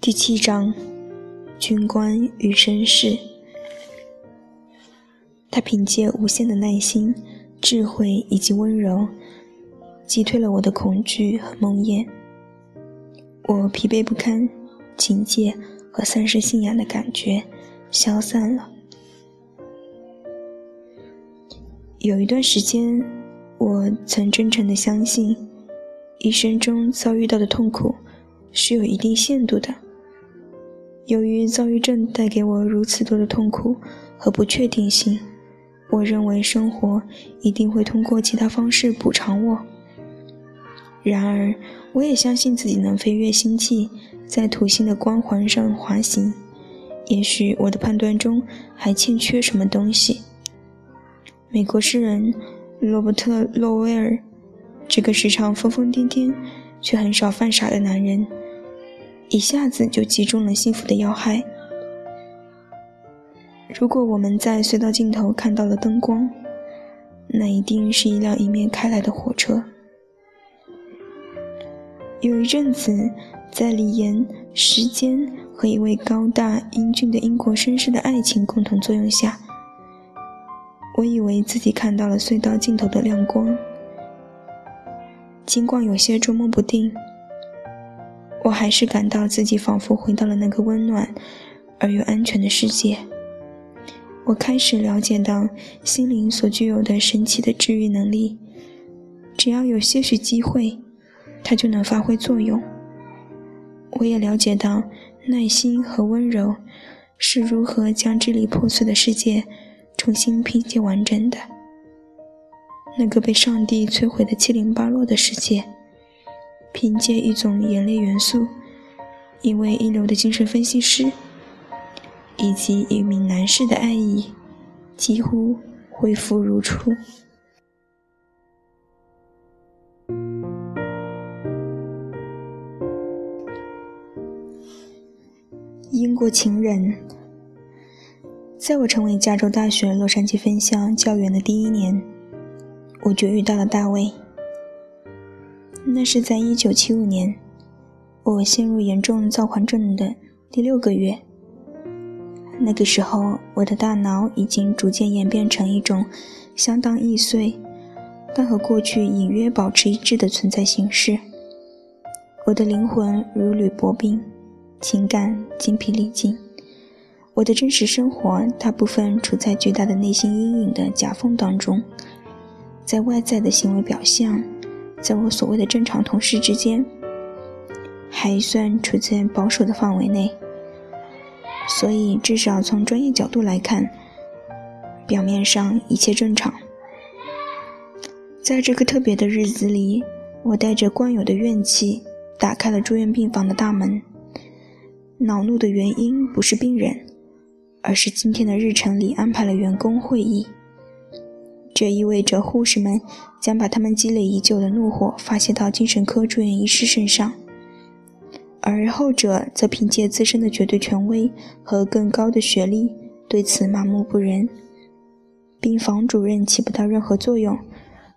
第七章，军官与绅士。他凭借无限的耐心、智慧以及温柔，击退了我的恐惧和梦魇。我疲惫不堪、警戒和丧失信仰的感觉消散了。有一段时间，我曾真诚地相信，一生中遭遇到的痛苦是有一定限度的。由于躁郁症带给我如此多的痛苦和不确定性，我认为生活一定会通过其他方式补偿我。然而，我也相信自己能飞越星际，在土星的光环上滑行。也许我的判断中还欠缺什么东西。美国诗人罗伯特·洛威尔，这个时常疯疯癫癫却很少犯傻的男人。一下子就击中了幸福的要害。如果我们在隧道尽头看到了灯光，那一定是一辆迎面开来的火车。有一阵子，在李岩、时间和一位高大英俊的英国绅士的爱情共同作用下，我以为自己看到了隧道尽头的亮光，尽管有些捉摸不定。我还是感到自己仿佛回到了那个温暖而又安全的世界。我开始了解到心灵所具有的神奇的治愈能力，只要有些许机会，它就能发挥作用。我也了解到耐心和温柔是如何将支离破碎的世界重新拼接完整的。那个被上帝摧毁的七零八落的世界。凭借一种眼泪元素，一位一流的精神分析师，以及一名男士的爱意，几乎恢复如初。英国情人，在我成为加州大学洛杉矶分校教员的第一年，我就遇到了大卫。那是在一九七五年，我陷入严重躁狂症的第六个月。那个时候，我的大脑已经逐渐演变成一种相当易碎，但和过去隐约保持一致的存在形式。我的灵魂如履薄冰，情感精疲力尽。我的真实生活大部分处在巨大的内心阴影的夹缝当中，在外在的行为表象。在我所谓的正常同事之间，还算处在保守的范围内，所以至少从专业角度来看，表面上一切正常。在这个特别的日子里，我带着惯有的怨气打开了住院病房的大门。恼怒的原因不是病人，而是今天的日程里安排了员工会议。这意味着护士们将把他们积累已久的怒火发泄到精神科住院医师身上，而后者则凭借自身的绝对权威和更高的学历对此麻木不仁。病房主任起不到任何作用，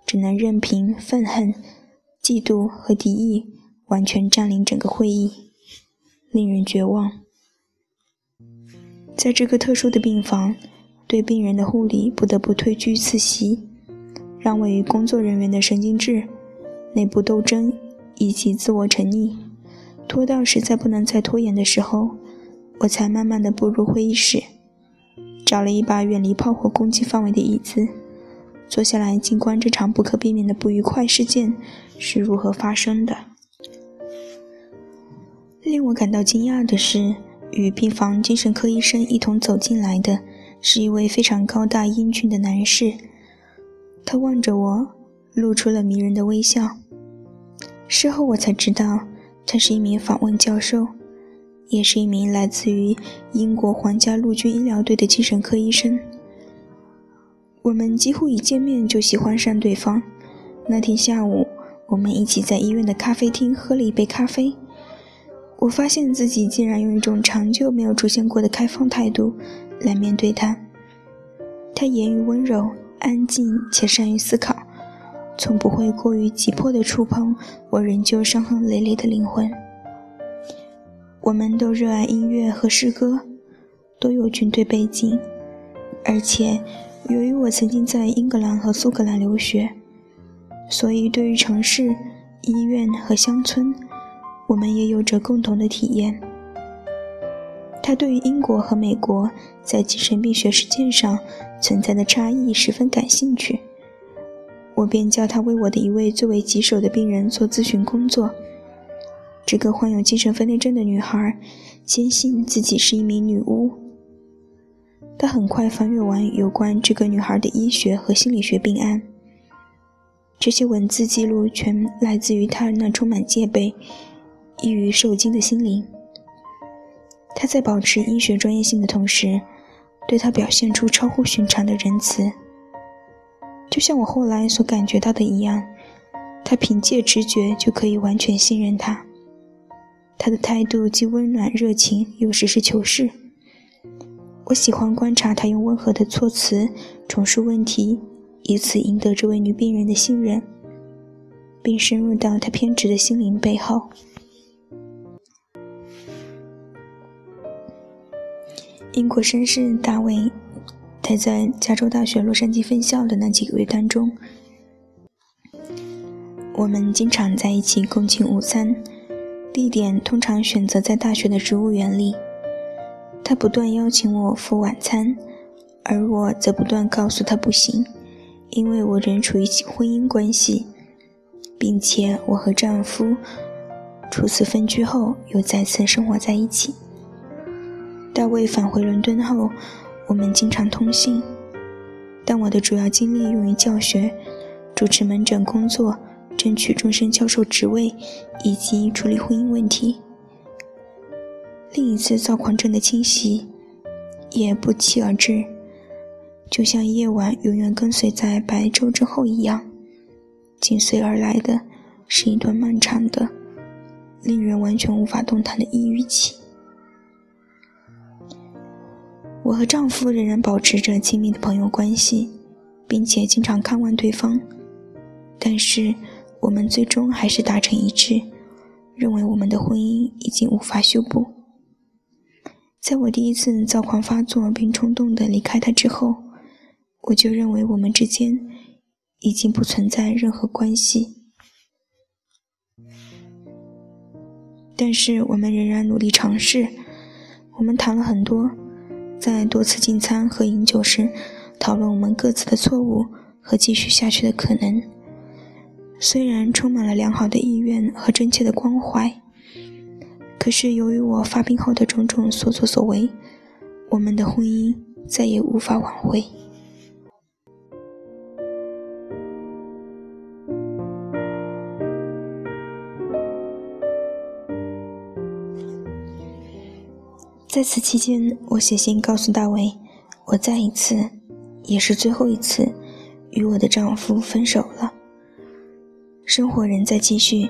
只能任凭愤恨、嫉妒和敌意完全占领整个会议，令人绝望。在这个特殊的病房。对病人的护理不得不退居次席，让位于工作人员的神经质、内部斗争以及自我沉溺，拖到实在不能再拖延的时候，我才慢慢的步入会议室，找了一把远离炮火攻击范围的椅子，坐下来静观这场不可避免的不愉快事件是如何发生的。令我感到惊讶的是，与病房精神科医生一同走进来的。是一位非常高大英俊的男士，他望着我，露出了迷人的微笑。事后我才知道，他是一名访问教授，也是一名来自于英国皇家陆军医疗队的精神科医生。我们几乎一见面就喜欢上对方。那天下午，我们一起在医院的咖啡厅喝了一杯咖啡。我发现自己竟然用一种长久没有出现过的开放态度。来面对他，他言语温柔、安静且善于思考，从不会过于急迫地触碰我仍旧伤痕累累的灵魂。我们都热爱音乐和诗歌，都有军队背景，而且由于我曾经在英格兰和苏格兰留学，所以对于城市、医院和乡村，我们也有着共同的体验。他对于英国和美国在精神病学实践上存在的差异十分感兴趣，我便叫他为我的一位最为棘手的病人做咨询工作。这个患有精神分裂症的女孩坚信自己是一名女巫。他很快翻阅完有关这个女孩的医学和心理学病案，这些文字记录全来自于他那充满戒备、易于受惊的心灵。他在保持医学专业性的同时，对他表现出超乎寻常的仁慈。就像我后来所感觉到的一样，他凭借直觉就可以完全信任他。他的态度既温暖热情，又实事求是。我喜欢观察他用温和的措辞重述问题，以此赢得这位女病人的信任，并深入到她偏执的心灵背后。英国绅士大卫待在加州大学洛杉矶分校的那几个月当中，我们经常在一起共进午餐，地点通常选择在大学的植物园里。他不断邀请我赴晚餐，而我则不断告诉他不行，因为我仍处于婚姻关系，并且我和丈夫初次分居后又再次生活在一起。大卫返回伦敦后，我们经常通信，但我的主要精力用于教学、主持门诊工作、争取终身教授职位以及处理婚姻问题。另一次躁狂症的侵袭也不期而至，就像夜晚永远跟随在白昼之后一样，紧随而来的是一段漫长的、令人完全无法动弹的抑郁期。我和丈夫仍然保持着亲密的朋友关系，并且经常看望对方，但是我们最终还是达成一致，认为我们的婚姻已经无法修补。在我第一次躁狂发作并冲动地离开他之后，我就认为我们之间已经不存在任何关系，但是我们仍然努力尝试。我们谈了很多。在多次进餐和饮酒时，讨论我们各自的错误和继续下去的可能。虽然充满了良好的意愿和真切的关怀，可是由于我发病后的种种所作所为，我们的婚姻再也无法挽回。在此期间，我写信告诉大卫，我再一次，也是最后一次，与我的丈夫分手了。生活仍在继续，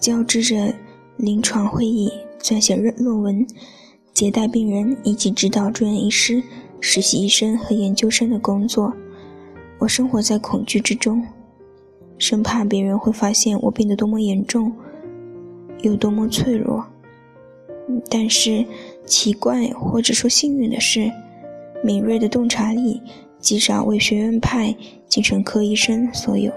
交织着临床会议、撰写论论文、接待病人以及指导住院医师、实习医生和研究生的工作。我生活在恐惧之中，生怕别人会发现我病得多么严重，有多么脆弱。但是，奇怪或者说幸运的是，敏锐的洞察力极少为学院派精神科医生所有。